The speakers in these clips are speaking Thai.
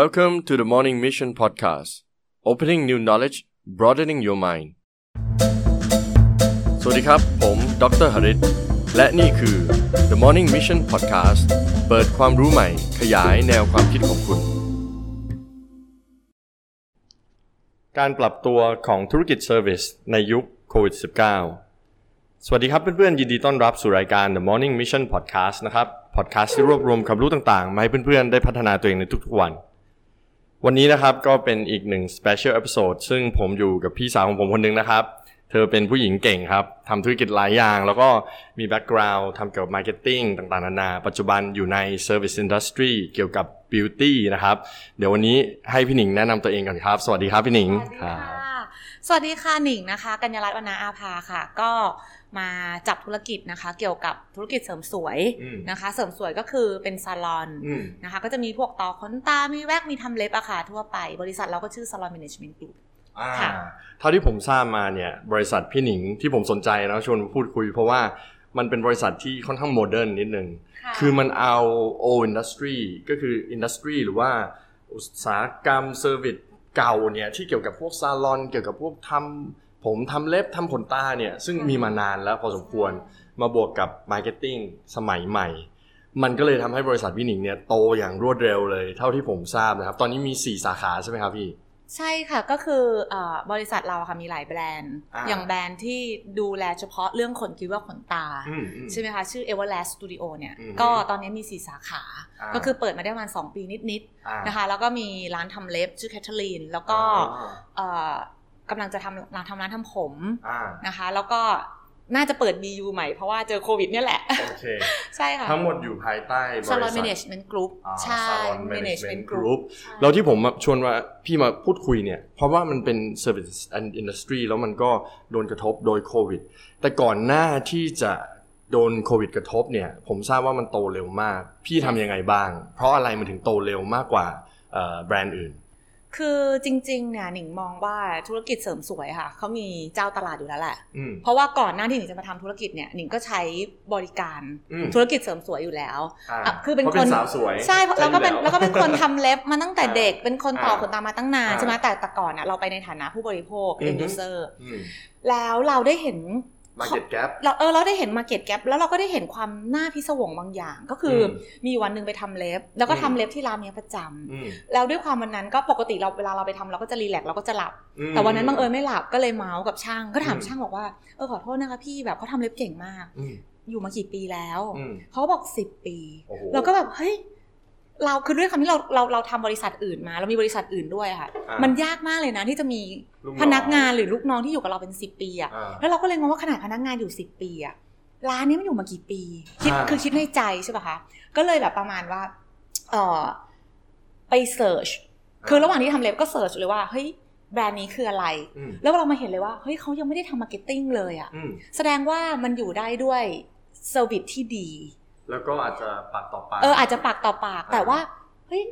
Welcome to the Morning Mission Podcast Opening new knowledge broadening your mind สวัสดีครับ ผมดรหริตและนี่คือ The Morning Mission Podcast เปิดความรู้ใหม่ ขยายแนวความคิดของคุณ การปรับตัวของธุรกิจเซอร์วิสในยุคโควิด -19 สวัสดีครับเพื่อนๆ ยินดีต้อนรับสู่รายการ The Morning Mission Podcast นะครับ podcast ที่รวบรวมความรู้ต่างๆ มาให้เพื่อนๆ ได้พัฒนาตัวเองในทุกๆวัน วันนี้นะครับก็เป็นอีกหนึ่ง special episode ซึ่งผมอยู่กับพี่สาวของผมคนหนึ่งนะครับ เธอเป็นผู้หญิงเก่งครับทำธุรกิจหลายอย่าง แล้วก็มี background ทำเกี่ยวกับ marketing ต่างๆนานา ปัจจุบันอยู่ใน service industry เกี่ยวกับ beauty นะครับ เดี๋ยววันนี้ให้พี่หนิงแนะนำตัวเองก่อนครับ สวัสดีครับพี่หนิงครับ สวัสดีค่ะหนิงนะคะ กัญญารัตน์วรรณอาภาค่ะ ก็มาจับธุรกิจนะคะ เกี่ยวกับธุรกิจเสริมสวยอืมนะคะ เสริมสวยก็คือเป็นซาลอนอืมนะคะ ก็จะมีพวกต่อขนตา มีแว็กมีทำเล็บอะค่ะทั่วไป บริษัทเราก็ชื่อ Salon Management Group อ่าค่ะเท่าที่ผมทราบมาเนี่ย บริษัทพี่หนิงที่ผมสนใจนะชวนมาพูดคุย เพราะว่ามันเป็นบริษัทที่ค่อนข้าง modern นิดนึง คือมันเอา old industry ก็คือ industry หรือว่าอุตสาหกรรม service เก่าเนี่ยที่เกี่ยวกับพวกซาลอน เกี่ยวกับพวกทำผมทำเล็บทำขนตาเนี่ยซึ่งมีมานานแล้วพอสมควรมาบวกกับ marketing สมัยใหม่ มันก็เลยทำให้บริษัทพี่หนิงเนี่ยโตอย่างรวดเร็วเลย เท่าที่ผมทราบนะครับ ตอนนี้มี 4 สาขาใช่ไหมครับพี่ ใช่ค่ะก็คือเออบริษัทเราอะค่ะมีหลายแบรนด์อ่าอย่างแบรนด์ที่ดูแลเฉพาะเรื่องขนคิ้วกับขนตาอืมอืมใช่ไหมคะ ชื่อ Everlast Studio เนี่ยอืมก็ตอนนี้มี 4 สาขาอ่าก็คือเปิดมาได้ประมาณ 2 ปีนิดอ่าๆนะคะ แล้วก็มีร้านทำเล็บชื่อแคทเธอรีนแล้วก็อ่าเอ่อกำลังจะทำร้านทำร้านทำผมอ่านะคะ แล้วก็ น่าจะเปิด BU ใหม่เพราะว่าเจอโควิดเนี่ยแหละ โอเค ใช่ค่ะ ทั้งหมดอยู่ภายใต้บริษัท Salon Management Group อ่าใช่ Salon Management Management Group Group ใช่แล้วที่ผมมาชวนว่าพี่มาพูดคุยเนี่ย เพราะว่ามันเป็น service and industry แล้วมันก็โดนกระทบโดยโควิด แต่ก่อนหน้าที่จะโดนโควิดกระทบเนี่ย ผมทราบว่ามันโตเร็วมาก พี่ทำยังไงบ้าง เพราะอะไรมันถึงโตเร็วมากกว่าเอ่อแบรนด์อื่น คือจริงๆเนี่ยหนิงมองว่าธุรกิจเสริมสวยค่ะเขามีเจ้าตลาดอยู่แล้วแหละอืมเพราะว่าก่อนหน้าที่หนิงจะมาทำธุรกิจเนี่ยหนิงก็ใช้บริการอืมธุรกิจเสริมสวยอยู่แล้วอ่าอะคือเป็นพราะคนสาวสวยใช่แล้วก็เป็นใช่อยู่แล้วก็เป็นคนทำเล็บมาตั้งแต่เด็กเป็นคนต่ออ่าขนตามาตั้งนานอ่าใช่ไหมแต่แต่ก่อนอะเราไปในฐานะผู้บริโภคอือฮึ end user อืมแล้วเราได้เห็น market gap เราเออเราได้เห็น market gap แล้วเราก็ได้เห็นความน่าพิศวงบางอย่าง ก็คืออมมีอยู่วันหนึ่งไปทำเล็บ แล้วก็อืมทำเล็บที่ร้านเนี้ยประจำอืมแล้วด้วยความวันนั้นก็ปกติเราเวลาเราไปทำเราก็จะรีแลกซ์เราก็จะหลับอืมแต่วันนั้นบังเอิญไม่หลับก็เลยเมาส์กับช่างก็ถามอืมช่างบอกว่าเออขอโทษนะคะพี่แบบเขาทำเล็บเก่งมากอืมอยู่มากี่ปีแล้วอืมเขาบอกสิบปีโอ้โหเราก็แบบเฮ้ย เราคือด้วยคำที่เราเราเราทำบริษัทอื่นมา เรามีบริษัทอื่นด้วยอะค่ะอ่ามันยากมากเลยนะที่จะมีลูกน้องพนักงานหรือลูกน้องที่อยู่กับเราเป็นสิบปีอะอ่าแล้วเราก็เลยงงว่าขนาดพนักงานอยู่สิบปีอะร้านนี้มันอยู่มากี่ปีคิดอ่าคือคิดในใจใช่ป่ะคะก็เลยแบบประมาณว่าเออไป search คือระหว่างที่ทำเล็บก็ search เลยว่าเฮ้ยแบรนด์นี้คืออะไรอืมแล้วเรามาเห็นเลยว่าเฮ้ยเขายังไม่ได้ทำ marketing เลยอะอืมแสดงว่ามันอยู่ได้ด้วย service ที่ดี แล้วก็อาจจะปากต่อปากเอออาจจะปากต่อปากอ่าแต่ว่าเฮ้ย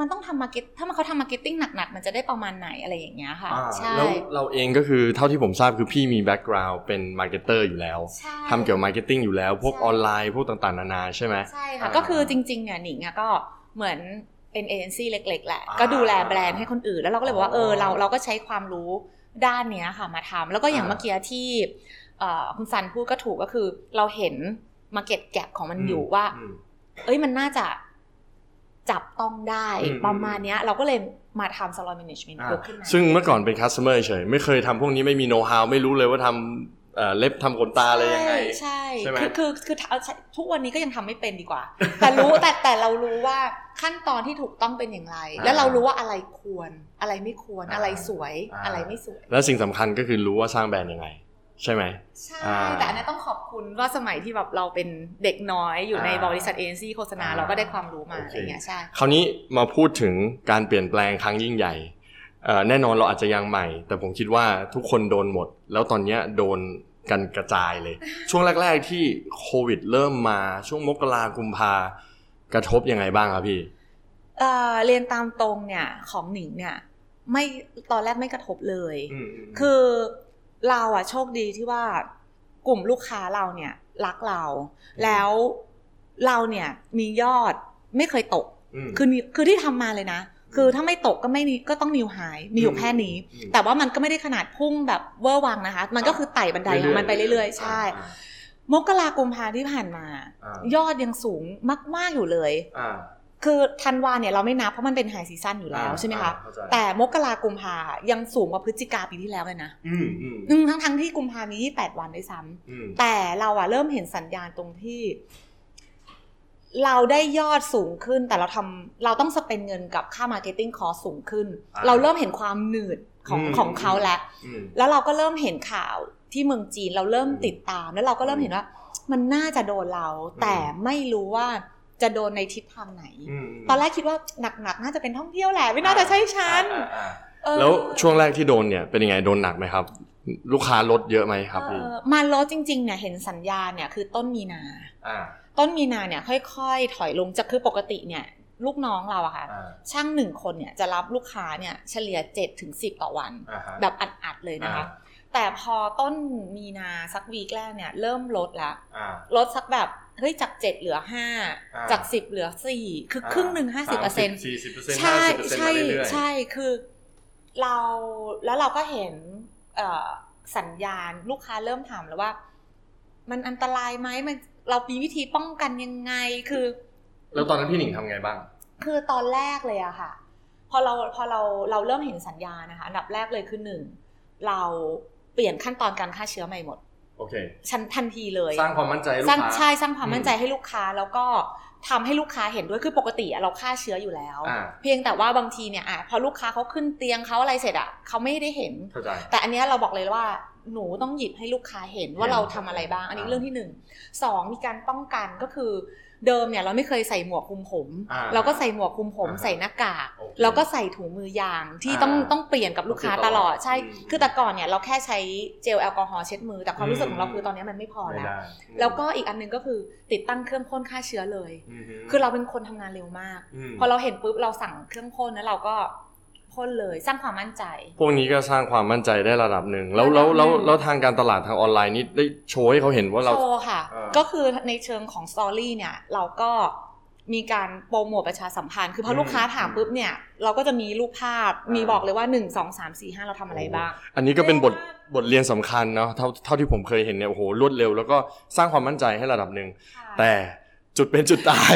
มันต้องทำ market ถ้ามันเขาทำ marketing หนักๆ มันจะได้ประมาณไหนอะไรอย่างเงี้ยค่ะอ่าใช่แล้วเราเองก็คือเท่าที่ผมทราบคือพี่มี background เป็น marketer อยู่แล้วใช่ทำเกี่ยวกับ marketing อยู่แล้ว พวกใช่ออนไลน์พวกต่างๆ นานาใช่ไหมใช่ค่ะอ่าก็คือจริงๆเนี่ยหนิงอะก็เหมือนเป็นเอเจนซี่เล็ก ๆ แหละอ่าก็ดูแลแบรนด์ให้คนอื่น แล้วเราก็เลยบอกว่าอ๋อเออเราเราก็ใช้ความรู้ด้านเนี้ยค่ะมาทำแล้วก็อย่างอ่าเมื่อกี้ที่เอ่อคุณซันพูดก็ถูกก็คือเราเห็น มาเก็ตแก p ของมันอยู่ว่าอืมเอ้ยมันน่าจะจับต้องได้อืมประมาณเนี้ยเราก็เลยมาทำ salon management อ่า group ขึ้นมาซึ่งเมื่อก่อนเป็น customer เฉยไม่เคยทำพวกนี้ไม่มีโน้ตฮาวไม่รู้เลยว่าทำเอ่อเล็บทำขนตาอะไรยังไง ใช่ใช่ไหมคือคือคือเอาใช่ทุกวันนี้ก็ยังทำไม่เป็นดีกว่า แต่รู้แต่แต่เรารู้ว่าขั้นตอนที่ถูกต้องเป็นอย่างไรอ่าแล้วเรารู้ว่าอะไรควรอะไรไม่ควรอ่าอะไรสวยอ่าอะไรไม่สวย แล้วสิ่งสำคัญก็คือรู้ว่าสร้างแบรนด์ยังไง ใช่ไหมใช่อ่าแต่อันนั้นต้องขอบคุณว่าสมัยที่แบบเราเป็นเด็กน้อยอยู่ในอ่าบริษัทเอเจนซี่โฆษณาอ่าเราก็ได้ความรู้มาโออะเคไรเงี้ยใช่คราวนี้มาพูดถึงการเปลี่ยนแปลงครั้งยิ่งใหญ่เอ่อแน่นอนเราอาจจะยังใหม่ แต่ผมคิดว่าทุกคนโดนหมด แล้วตอนเนี้ยโดนกันกระจายเลย ช่วงแรก ๆ ที่โควิดเริ่มมาช่วงมกรากุมภากระทบยังไงบ้างครับพี่เอ่อเรียนตามตรงเนี่ยของหนิงเนี่ยไม่ตอนแรกไม่กระทบเลย คือ เราอะโชคดีที่ว่ากลุ่มลูกค้าเราเนี่ยรักเรา แล้วเราเนี่ยมียอดไม่เคยตกมคือคือที่ทำมาเลยนะ คือถ้าไม่ตกก็ไม่ก็ต้องนิวไฮมีอยู่แค่นี้ แต่ว่ามันก็ไม่ได้ขนาดพุ่งแบบเวอร์วังนะคะ มันก็คือไต่บันไดของมันไปเรื่อยๆ ใช่มกรากุมภาที่ผ่านมา ยอดยังสูงมาก ๆ อยู่เลย คือธันวาเนี่ยเราไม่นับเพราะมันเป็น high season อยู่แล้วใช่ไหมคะ แต่มกรากุมภายังสูงกว่าพฤศจิกาปีที่แล้วเลยนะอืมทั้งทั้งที่กุมภามียี่แปดวันด้วยซ้ำแต่เราอะเริ่มเห็นสัญญาณตรงที่ เราได้ยอดสูงขึ้น แต่เราทำเราต้อง spend เงินกับค่า marketing cost สูงขึ้น เราเริ่มเห็นความหนืดของของเขาแล้ว แล้วเราก็เริ่มเห็นข่าวที่เมืองจีนเราเริ่มติดตาม แล้วเราก็เริ่มเห็นว่า มันน่าจะโดนเรา แต่ไม่รู้ว่า จะโดนในทิศทางไหน ตอนแรกคิดว่าหนักๆน่าจะเป็นท่องเที่ยวแหละไม่น่าจะใช่ฉันแล้วช่วงแรกที่โดนเนี่ยเป็นยังไงโดนหนักไหมครับ ลูกค้าลดเยอะไหมครับพี่มาลดจริงๆเนี่ยเห็นสัญญาณเนี่ยคือต้นมีนาต้นมีนาเนี่ยค่อยๆ ถอยลงจากคือปกติเนี่ยลูกน้องเราอะค่ะ ช่างหนึ่งคนเนี่ยจะรับลูกค้าเนี่ยเฉลี่ยเจ็ดถึงสิบต่อวัน แบบอัดๆเลยนะคะ แต่พอต้นมีนาสักวีคแรกเนี่ยเริ่มลดแล้วลดสักแบบเฮ้ยจากเจ็ดเหลือห้าจากสิบเหลือสี่คือครึ่งหนึ่งห้าสิบเปอร์เซ็นต์ใช่ใช่ใช่คือเราแล้วเราก็เห็นสัญญาณลูกค้าเริ่มถามแล้วว่า มันอันตรายไหมมันเรามีวิธีป้องกันยังไงคือ แล้วตอนนั้นพี่หนิงทำไงบ้าง คือตอนแรกเลยอะค่ะ พอเราพอเราเราเริ่มเห็นสัญญาณนะคะ อันดับแรกเลยคือหนึ่งเราเปลี่ยนขั้นตอนการฆ่าเชื้อใหม่หมดโอเคฉันทันทีเลย สร้างความมั่นใจลูกค้าใช่สร้างความมั่นใจให้ลูกค้าแล้วก็ทำให้ลูกค้าเห็นด้วยคือปกติเราฆ่าเชื้ออยู่แล้ว เพียงแต่ว่าบางทีเนี่ยอะพอลูกค้าเขาขึ้นเตียงเขาอะไรเสร็จอะเขาไม่ได้เห็น แต่อันนี้เราบอกเลยว่าหนูต้องหยิบให้ลูกค้าเห็นว่าเราทำอะไรบ้าง อันนี้เรื่องที่หนึ่งสองมีการป้องกันก็คือ เดิมเนี่ยเราไม่เคยใส่หมวกคลุมผม เราก็ใส่หมวกคลุมผมใส่หน้ากาก แล้วก็ใส่ถุงมือยางที่ต้องต้องเปลี่ยนกับลูกค้าตลอดใช่ คือแต่ก่อนเนี่ยเราแค่ใช้เจลแอลกอฮอล์เช็ดมือ แต่ความรู้สึกของเราคือตอนนี้มันไม่พอแล้ว แล้วก็อีกอันนึงก็คือติดตั้งเครื่องพ่นฆ่าเชื้อเลย คือเราเป็นคนทำงานเร็วมาก พอเราเห็นปุ๊บเราสั่งเครื่องพ่นแล้วเราก็ พ่นเลยสร้างความมั่นใจ พวกนี้ก็สร้างความมั่นใจได้ระดับหนึ่งแล้วแล้วแล้วแล้วทางการตลาดทางออนไลน์นี้ได้โชว์ให้เขาเห็นว่าเราโชว์ค่ะ ก็คือในเชิงของสตอรี่เนี่ยเราก็มีการโปรโมทประชาสัมพันธ์ คือพอลูกค้าถามปุ๊บเนี่ย เราก็จะมีรูปภาพ มีบอกเลยว่า 1 2 3 4 5 เราทำอะไรบ้าง อันนี้ก็เป็นบทบทเรียนสำคัญเนาะ เท่าเท่าที่ผมเคยเห็นเนี่ย โอ้โห รวดเร็ว แล้วก็สร้างความมั่นใจให้ระดับหนึ่ง แต่จุดเป็นจุดตาย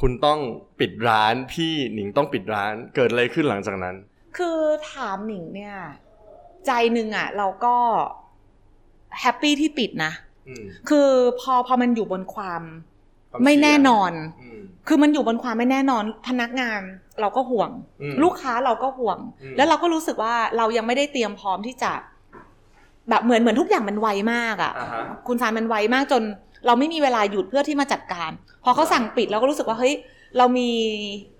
คุณต้องปิดร้านพี่หนิงต้องปิดร้านเกิดอะไรขึ้นหลังจากนั้น คือถามหนิงเนี่ย ใจหนึ่งอะ เราก็แฮปปี้ที่ปิดนะคือพอพอมันอยู่บนความไม่แน่นอน คือมันอยู่บนความไม่แน่นอน พนักงานเราก็ห่วง ลูกค้าเราก็ห่วง แล้วเราก็รู้สึกว่าเรายังไม่ได้เตรียมพร้อมที่จะ แบบเหมือนเหมือนทุกอย่างมันไวมากอะ คุณสารมันไวมากจน เราไม่มีเวลาหยุดเพื่อที่มาจัดการ พอเขาสั่งปิดเราก็รู้สึกว่าเฮ้ยเรามี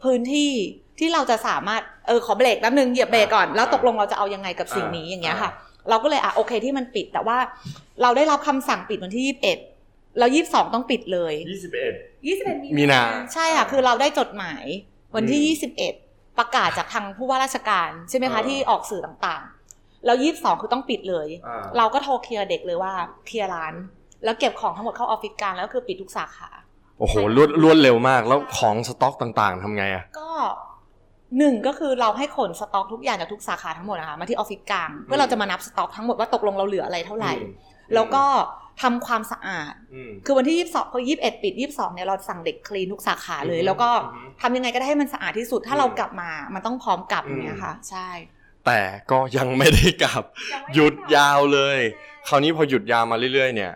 พื้นที่ที่เราจะสามารถเออขอเบรกแป๊บนึงเหยียบเบรกก่อนแล้วตกลงเราจะเอายังไงกับสิ่งนี้อย่างเงี้ยค่ะ เราก็เลยอะโอเคที่มันปิด แต่ว่าเราได้รับคำสั่งปิดวันที่ยี่สิบเอ็ดเรายี่สิบสองต้องปิดเลยยี่สิบเอ็ดยี่สิบเอ็ดมีนาใช่ค่ะคือเราได้จดหมายวันที่ยี่สิบเอ็ดประกาศจากทางผู้ว่าราชการใช่ไหมคะที่ออกสื่อต่างๆ แล้วยี่สิบสองคือต้องปิดเลย เราก็โทรเคลียร์เด็กเลยว่าเคลียร์ร้าน แล้วเก็บของทั้งหมดเข้าออฟฟิศการแล้วคือปิดทุกสาขาโอ้โหรวดรวดเร็วมากแล้วของสต็อกต่างๆทำไงอะก็หนึ่งก็คือเราให้ขนสต็อกทุกอย่างจากทุกสาขาทั้งหมดนะคะมาที่ออฟฟิศกลางเพื่อเราจะมานับสต็อกทั้งหมดว่าตกลงเราเหลืออะไรเท่าไหร่ แล้วก็ทำความสะอาด คือวันที่ยี่สิบสองพอยี่สิบเอ็ดปิดยี่สิบสองเนี่ยเราสั่งเด็กคลีนทุกสาขาเลย แล้วก็ทำยังไงก็ได้ให้มันสะอาดที่สุดถ้าเรากลับมามันต้องพร้อมกลับอย่างเงี้ยค่ะ ใช่ แต่ก็ยังไม่ได้กลับ หยุดยาวเลย คราวนี้พอหยุดยาวมาเรื่อยๆเนี่ย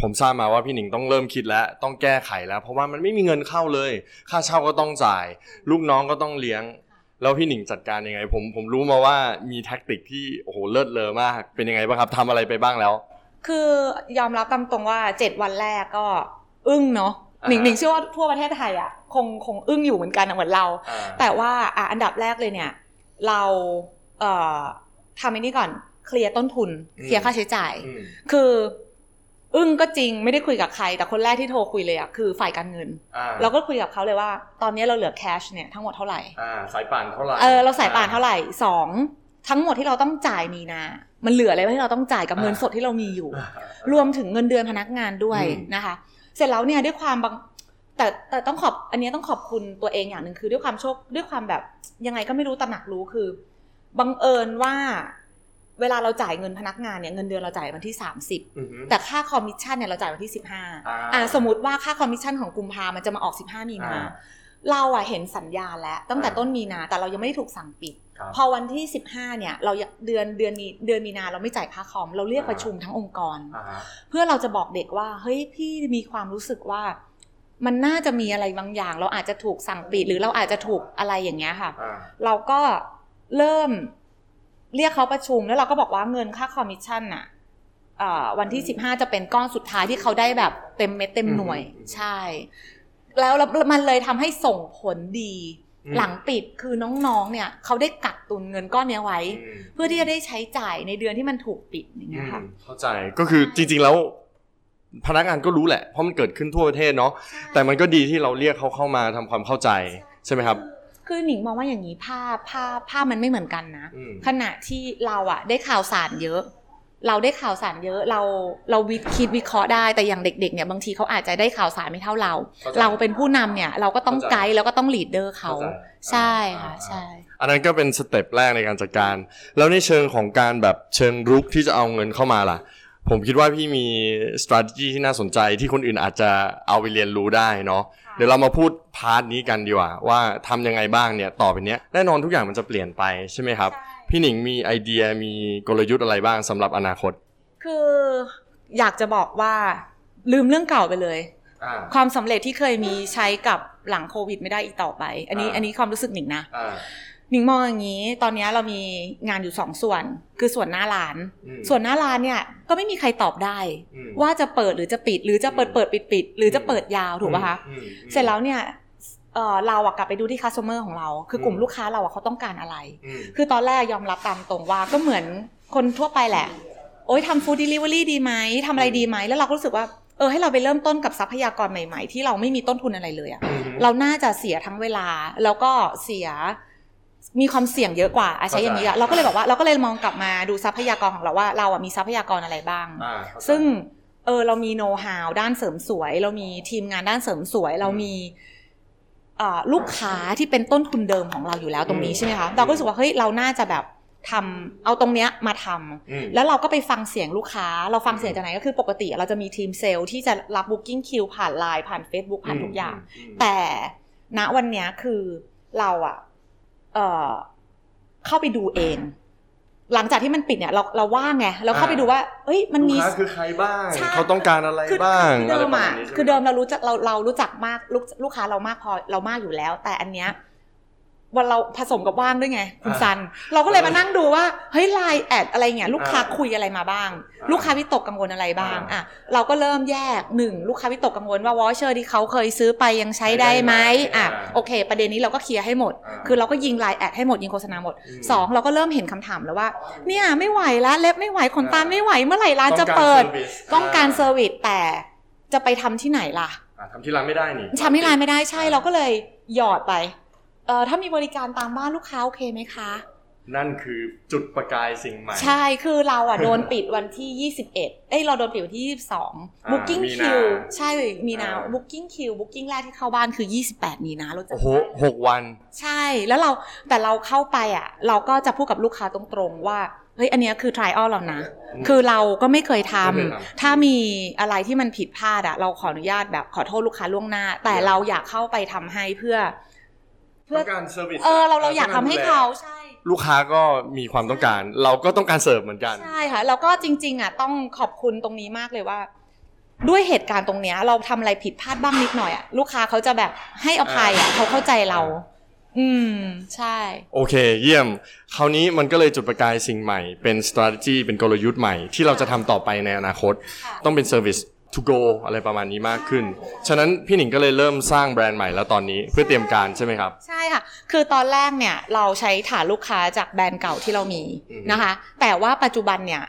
ผมทราบมาว่าพี่หนิงต้องเริ่มคิดแล้วต้องแก้ไขแล้ว เพราะว่ามันไม่มีเงินเข้าเลย ค่าเช่าก็ต้องจ่าย ลูกน้องก็ต้องเลี้ยง แล้วพี่หนิงจัดการยังไง ผมผมรู้มาว่ามีแท็กติกที่โอ้โหเลิศเลอมากเป็นยังไงบ้างครับทำอะไรไปบ้างแล้ว คือยอมรับตามตรงว่าเจ็ดวันแรกก็อึ้งเนาะหนิงหนิงเชื่อว่าทั่วประเทศไทยอะคงคงอึ้งอยู่เหมือนกันเหมือนเรา แต่ว่าอะอันดับแรกเลยเนี่ย เราเอ่อทำอันนี้ก่อนเคลียร์ต้นทุนเคลียร์ค่าใช้จ่าย คือ อึ้งก็จริงไม่ได้คุยกับใคร แต่คนแรกที่โทรคุยเลยอะคือฝ่ายการเงิน เราก็คุยกับเขาเลยว่า ตอนนี้เราเหลือแคชเนี่ยทั้งหมดเท่าไหร่สายป่านเท่าไหร่เออเราสายป่านเท่าไหร่สองทั้งหมดที่เราต้องจ่ายมีนา มันเหลืออะไรที่เราต้องจ่ายกับเงินสดที่เรามีอยู่ รวมถึงเงินเดือนพนักงานด้วยนะคะ เสร็จแล้วเนี่ยด้วยความบางแต่แต่ต้องขอบอันนี้ต้องขอบคุณตัวเองอย่างหนึ่งคือด้วยความโชคด้วยความแบบยังไงก็ไม่รู้ตระหนักรู้คือบังเอิญว่า เวลาเราจ่ายเงินพนักงานเนี่ยเงินเดือนเราจ่ายวันที่ 30 แต่ค่าคอมมิชชั่นเนี่ยเราจ่ายวันที่ 15อ่าสมมติว่าค่าคอมมิชชั่นของกุมภามันจะมาออก 15 มีนา เราอะเห็นสัญญาณแล้วตั้งแต่ต้นมีนาแต่เรายังไม่ได้ถูกสั่งปิด พอวันที่ 15เนี่ยเราเดือนเดือนมีเดือนมีนาเราไม่จ่ายค่าคอม เราเรียกประชุมทั้งองค์กร เพื่อเราจะบอกเด็กว่าเฮ้ยพี่มีความรู้สึกว่ามันน่าจะมีอะไรบางอย่าง เราอาจจะถูกสั่งปิดหรือเราอาจจะถูกอะไรอย่างเงี้ยค่ะ เราก็เริ่ม เรียกเขาประชุมแล้วเราก็บอกว่าเงินค่าคอมมิชชั่นอะวันที่สิบห้าจะเป็นก้อนสุดท้ายที่เขาได้แบบเต็มเม็ดเต็มหน่วย ใช่ แล้วมันเลยทำให้ส่งผลดี หลังปิดคือน้องๆ เนี่ยเขาได้กักตุนเงินก้อนนี้ไว้ เพื่อที่จะได้ใช้จ่ายในเดือนที่มันถูกปิดอย่างเงี้ยค่ะเข้าใจก็คือจริง ๆแล้วพนักงานก็รู้แหละเพราะมันเกิดขึ้นทั่วประเทศเนาะแต่มันก็ดีที่เราเรียกเขาเข้ามาทำความเข้าใจใช่ไหมครับ คือหนิงมองว่าอย่างนี้ภาพภาพภาพมันไม่เหมือนกันนะ ขณะที่เราอะได้ข่าวสารเยอะ เราได้ข่าวสารเยอะเราเราวิคิดวิเคราะห์ได้แต่อย่างเด็กๆเนี่ยบางทีเขาอาจจะได้ข่าวสารไม่เท่าเรา เราเป็นผู้นำเนี่ย เราก็ต้องไกด์แล้วก็ต้องลีดเดอร์เขาใช่ค่ะใช่ อันนั้นก็เป็น step แรกในการจัดการ แล้วในเชิงของการแบบเชิงรุกที่จะเอาเงินเข้ามาล่ะ ผมคิดว่าพี่มี strategy ที่น่าสนใจที่คนอื่นอาจจะเอาไปเรียนรู้ได้เนาะเดี๋ยวเรามาพูด part นี้กันดีกว่า ว่าทำยังไงบ้างเนี่ยต่อไปนี้แน่นอนทุกอย่างมันจะเปลี่ยนไปใช่ไหมครับ พี่หนิงมีไอเดียมีกลยุทธ์อะไรบ้างสำหรับอนาคต คืออยากจะบอกว่าลืมเรื่องเก่าไปเลย ความสำเร็จที่เคยมีใช้กับหลังโควิด ไม่ได้อีกต่อไป อันนี้อันนี้ความรู้สึกหนิงนะห นิงมองอย่างนี้ ตอนนี้เรามีงานอยู่สองส่วน คือส่วนหน้าร้าน ส่วนหน้าร้านเนี่ยก็ไม่มีใครตอบได้ ว่าจะเปิดหรือจะปิด หรือจะเปิดเปิดปิดปิดหรือจะเปิดยาวถูกป่ะคะ เสร็จแล้วเนี่ยเราอะกลับไปดูที่คัสเตอร์ของเรา คือกลุ่มลูกค้าเราอะเขาต้องการอะไร คือตอนแรกยอมรับตามตรงว่าก็เหมือนคนทั่วไปแหละ โอ้ยทำฟู้ดเดลิเวอรี่ดีไหมทำอะไรดีไหมแล้วเราก็รู้สึกว่าเออให้เราไปเริ่มต้นกับทรัพยากรใหม่ ๆ ที่เราไม่มีต้นทุนอะไรเลยอะเราน่าจะเสียทั้งเวลาแล้วก็เสีย มีความเสี่ยงเยอะกว่าอาใช้อย่างนี้อะเราก็เลยบอกว่าเราก็เลยมองกลับมาดูทรัพยากรของเราว่าเราอะมีทรัพยากรอะไรบ้าง ซึ่งเออเรามีโน้ตฮาวด้านเสริมสวย เรามีทีมงานด้านเสริมสวย เรามีลูกค้าที่เป็นต้นทุนเดิมของเราอยู่แล้วตรงนี้ใช่ไหมคะเราก็รู้สึกว่าเฮ้ยเราน่าจะแบบทำเอาตรงเนี้ยมาทำแล้วเราก็ไปฟังเสียงลูกค้า เราฟังเสียงจากไหนก็คือปกติเราจะมีทีมเซลล์ที่จะรับ booking คิวผ่านไลน์ผ่าน Facebook ผ่านทุกอย่าง แต่ณวันเนี้ยคือเราอะ เอ่อเข้าไปดูเอง หลังจากที่มันปิดเนี่ย เราเราว่างไงเราเข้าไปดูว่า เอ้ยมันมีคือใครบ้างเขาต้องการอะไรบ้างเดิมอะคือเดิมเรารู้จักเราเรารู้จักมากลูกลูกค้าเรามากพอเรามากอยู่แล้ว แต่อันเนี้ย วันเราผสมกับว่างด้วยไงคุณซัน เราก็เลยมานั่งดูว่าเฮ้ยไลน์แอดอะไรเงี้ยลูกค้าคุยอะไรมาบ้าง ลูกค้าวิตกกังวลอะไรบ้างอะเราก็เริ่มแยกหนึ่งลูกค้าวิตกกังวลว่า voucher ที่เขาเคยซื้อไปยังใช้ได้ไหมอะโอเค ประเด็นนี้เราก็เคลียร์ให้หมด คือเราก็ยิงไลน์แอดให้หมดยิงโฆษณาหมดสองเราก็เริ่มเห็นคำถามแล้วว่า เนี่ยไม่ไหวแล้วเล็บไม่ไหวขนตาไม่ไหวเมื่อไหร่ร้านจะเปิดต้องการ service แต่จะไปทำที่ไหนล่ะทำที่ร้านไม่ได้นี่ทำที่ร้านไม่ได้ใช่เราก็เลยหยอดไป เอ่อถ้ามีบริการตามบ้านลูกค้าโอเคไหมคะ นั่นคือจุดประกายสิ่งใหม่ ใช่คือเราอะโดนปิดวันที่ 21 เอ้ยเราโดนปิดวันที่ 22 booking queue ใช่มีนา booking queue booking แรกที่เข้าบ้านคือ 28 มีนาเราจะ โอ้โหหกวัน ใช่แล้วเราแต่เราเข้าไปอะ เราก็จะพูดกับลูกค้าตรงๆว่าเฮ้ยอันนี้คือ trial เรานะคือเราก็ไม่เคยทำถ้ามีอะไรที่มันผิดพลาดอะ เราขออนุญาตแบบขอโทษลูกค้าล่วงหน้า แต่เราอยากเข้าไปทำให้เพื่อ เพื่อการ service เออเราเราอยากทำให้เขาใช่ ลูกค้าก็มีความต้องการ เราก็ต้องการเสิร์ฟเหมือนกันใช่ค่ะแล้วก็จริง ๆ อะ ต้องขอบคุณตรงนี้มากเลยว่า ด้วยเหตุการณ์ตรงเนี้ย เราทำอะไรผิดพลาดบ้างนิดหน่อยอะลูกค้าเขาจะแบบให้อภัยอะเขาเข้าใจเรา อืมใช่ โอเค เยี่ยม คราวนี้มันก็เลยจุดประกายสิ่งใหม่ เป็น strategy เป็นกลยุทธ์ใหม่ที่เราจะทำต่อไปในอนาคต ต้องเป็น service to go อะไรประมาณนี้มากขึ้น ฉะนั้นพี่หนิงก็เลยเริ่มสร้างแบรนด์ใหม่แล้วตอนนี้เพื่อเตรียมการใช่ไหมครับ ใช่ค่ะ คือตอนแรกเนี่ยเราใช้ฐานลูกค้าจากแบรนด์เก่าที่เรามีนะคะ แต่ว่าปัจจุบันเนี่ย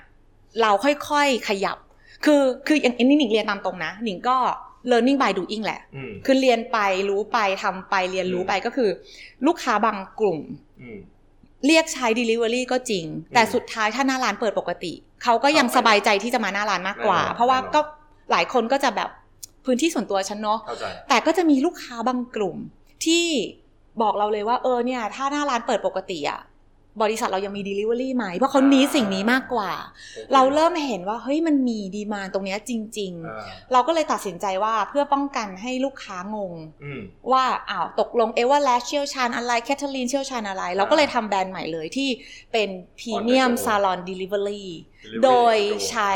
เราค่อยๆขยับ คือคืออย่างนี้หนิงเรียนตามตรงนะ หนิงก็ learning by doing แหละ คือเรียนไปรู้ไปทำไปเรียนรู้ไปก็คือ ลูกค้าบางกลุ่มเรียกใช้ delivery ก็จริง แต่สุดท้ายถ้าหน้าร้านเปิดปกติ เขาก็ยังสบายใจที่จะมาหน้าร้านมากกว่า เพราะว่าก็ หลายคนก็จะแบบพื้นที่ส่วนตัวฉันเนาะเข้าใจแต่ก็จะมีลูกค้าบางกลุ่ม ที่บอกเราเลยว่าเออเนี่ย ถ้าหน้าร้านเปิดปกติอะบริษัทเรายังมี Delivery ไหมเพราะเขานี้สิ่งนี้มากกว่า เราเริ่มเห็นว่าเฮ้ยมันมีดีมานตรงเนี้ยจริงอ่าๆเราก็เลยตัดสินใจว่าเพื่อป้องกันให้ลูกค้างงอืมว่าอ้าวตกลง Everlash เชี่ยวชาญอะไรแคทเธอรีนเชี่ยวชาญอะไร เราก็เลยทำแบรนด์ใหม่เลยที่เป็น premium on the go salon delivery Delivery โดย on the go ใช้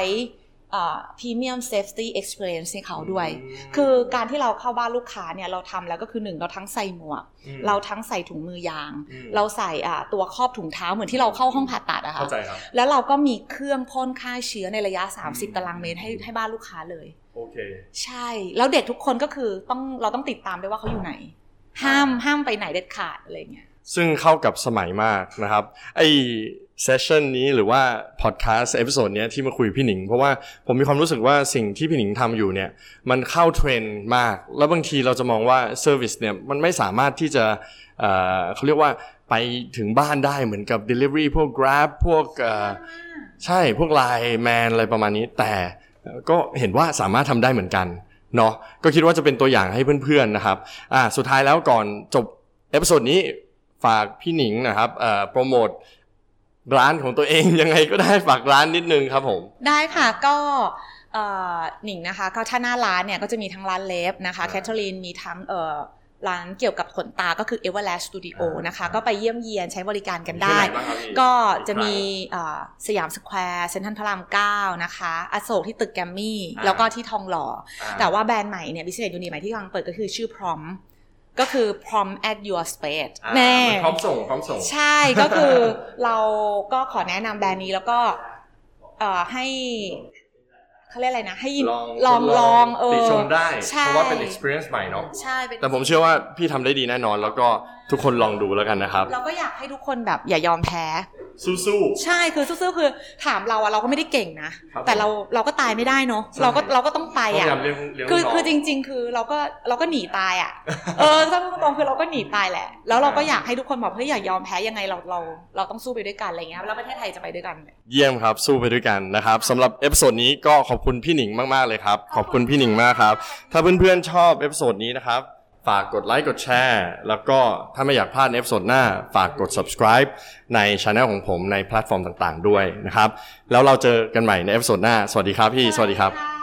premium safety experience ให้เขาด้วยอืมคือการที่เราเข้าบ้านลูกค้าเนี่ยเราทำแล้วก็คือหนึ่งเราทั้งใส่หมวกอืมเราทั้งใส่ถุงมือยางอืมเราใส่อ่าตัวครอบถุงเท้าเหมือนที่เราเข้าห้องผ่าตัดอะค่ะเข้าใจครับแล้วเราก็มีเครื่องพ่นฆ่าเชื้อในระยะอืม30 ตารางเมตรให้ให้บ้านลูกค้าเลยโอเคใช่แล้วเด็กทุกคนก็คือต้องเราต้องติดตามด้วยว่าเขาอยู่ไหน ห้ามห้ามไปไหนเด็ดขาดอะไรเงี้ย ซึ่งเข้ากับสมัยมากนะครับ ไอ session นี้หรือว่า podcast episode เนี้ยที่มาคุยกับพี่หนิง เพราะว่าผมมีความรู้สึกว่าสิ่งที่พี่หนิงทำอยู่เนี่ยมันเข้าเทรนด์มาก แล้วบางทีเราจะมองว่า service เนี่ยมันไม่สามารถที่จะเอ่อเขาเรียกว่าไปถึงบ้านได้เหมือนกับ Delivery พวก Grab พวกเอ่อใช่พวก Line Man อะไรประมาณนี้ แต่ก็เห็นว่าสามารถทำได้เหมือนกันเนาะก็คิดว่าจะเป็นตัวอย่างให้เพื่อนๆนะครับอ่าสุดท้ายแล้วก่อนจบ episode นี้ ฝากพี่หนิงนะครับเอ่อโปรโมทร้านของตัวเองยังไงก็ได้ฝากร้านนิดนึงครับผม ได้ค่ะก็เอ่อหนิงนะคะก็ถ้าหน้าร้านเนี่ยก็จะมีทั้งร้านเล็บนะคะอ่าแคทเธอรีนมีทั้งเอ่อร้านเกี่ยวกับขนตาก็คือ Everlash Studio อ่านนะคะ ก็ไปเยี่ยมเยียนใช้บริการกันได้ที่ไหนบ้างครับพี่ก็จะมีเอ่อสยามสแควร์เซ็นทรัลพระราม9นะคะ อโศกที่ตึกแกรมมี่อ่าแล้วก็ที่ทองหล่ออ่าแต่ว่าแบรนด์ใหม่เนี่ย Business Unit ใหม่ที่กำลังเปิดก็คือชื่อ Prom ก็คือ Prom at your space อ่าแน่มันพร้อมส่งพร้อมส่ง ใช่ก็คือเราก็ขอแนะนำแบรนด์นี้แล้วก็เอ่อให้เขาเรียกอะไรนะ ให้ยินลองลองลองเออติชมได้ใช่เพราะว่าเป็น experience ใหม่เนาะใช่เป็นแต่ผมเชื่อว่าพี่ทำได้ดีแน่นอนแล้วก็ ทุกคนลองดูแล้วกันนะครับ เราก็อยากให้ทุกคนแบบอย่ายอมแพ้ สู้ใช่คือสู้ๆคือถามเราอะเราก็ไม่ได้เก่งนะ ครับแต่เราเราก็ตายไม่ได้เนาะใช่ เราก็เราก็ต้องไปๆพยาอะยามเลี้ยงเลี้ยงคือน้อง คือจริง ๆ คือเราก็เราก็หนีตายอะเออถ้าพูดตรงๆคือเราก็หนีตายแหละ แล้วเราก็อยากให้ทุกคนบอกเฮ้ยอย่ายอมแพ้ยังไงเราเราเราต้องสู้ไปด้วยกันอะไรเงี้ยแล้วประเทศไทยจะไปด้วยกัน เยี่ยมครับ สู้ไปด้วยกันนะครับสำหรับ episode นี้ก็ขอบคุณพี่หนิงมาก ๆ เลยครับ ขอบคุณพี่หนิงมากครับ ถ้าเพื่อน ๆ ชอบ episode นี้นะครับ ฝากกดไลค์กดแชร์แล้วก็ถ้าไม่อยากพลาด episode หน้า ฝากกด subscribe ในช anel ของผมในแพลตฟอร์มต่างๆ ด้วยนะครับ แล้วเราเจอกันใหม่ใน episode หน้า สวัสดีครับพี่ สวัสดีครับ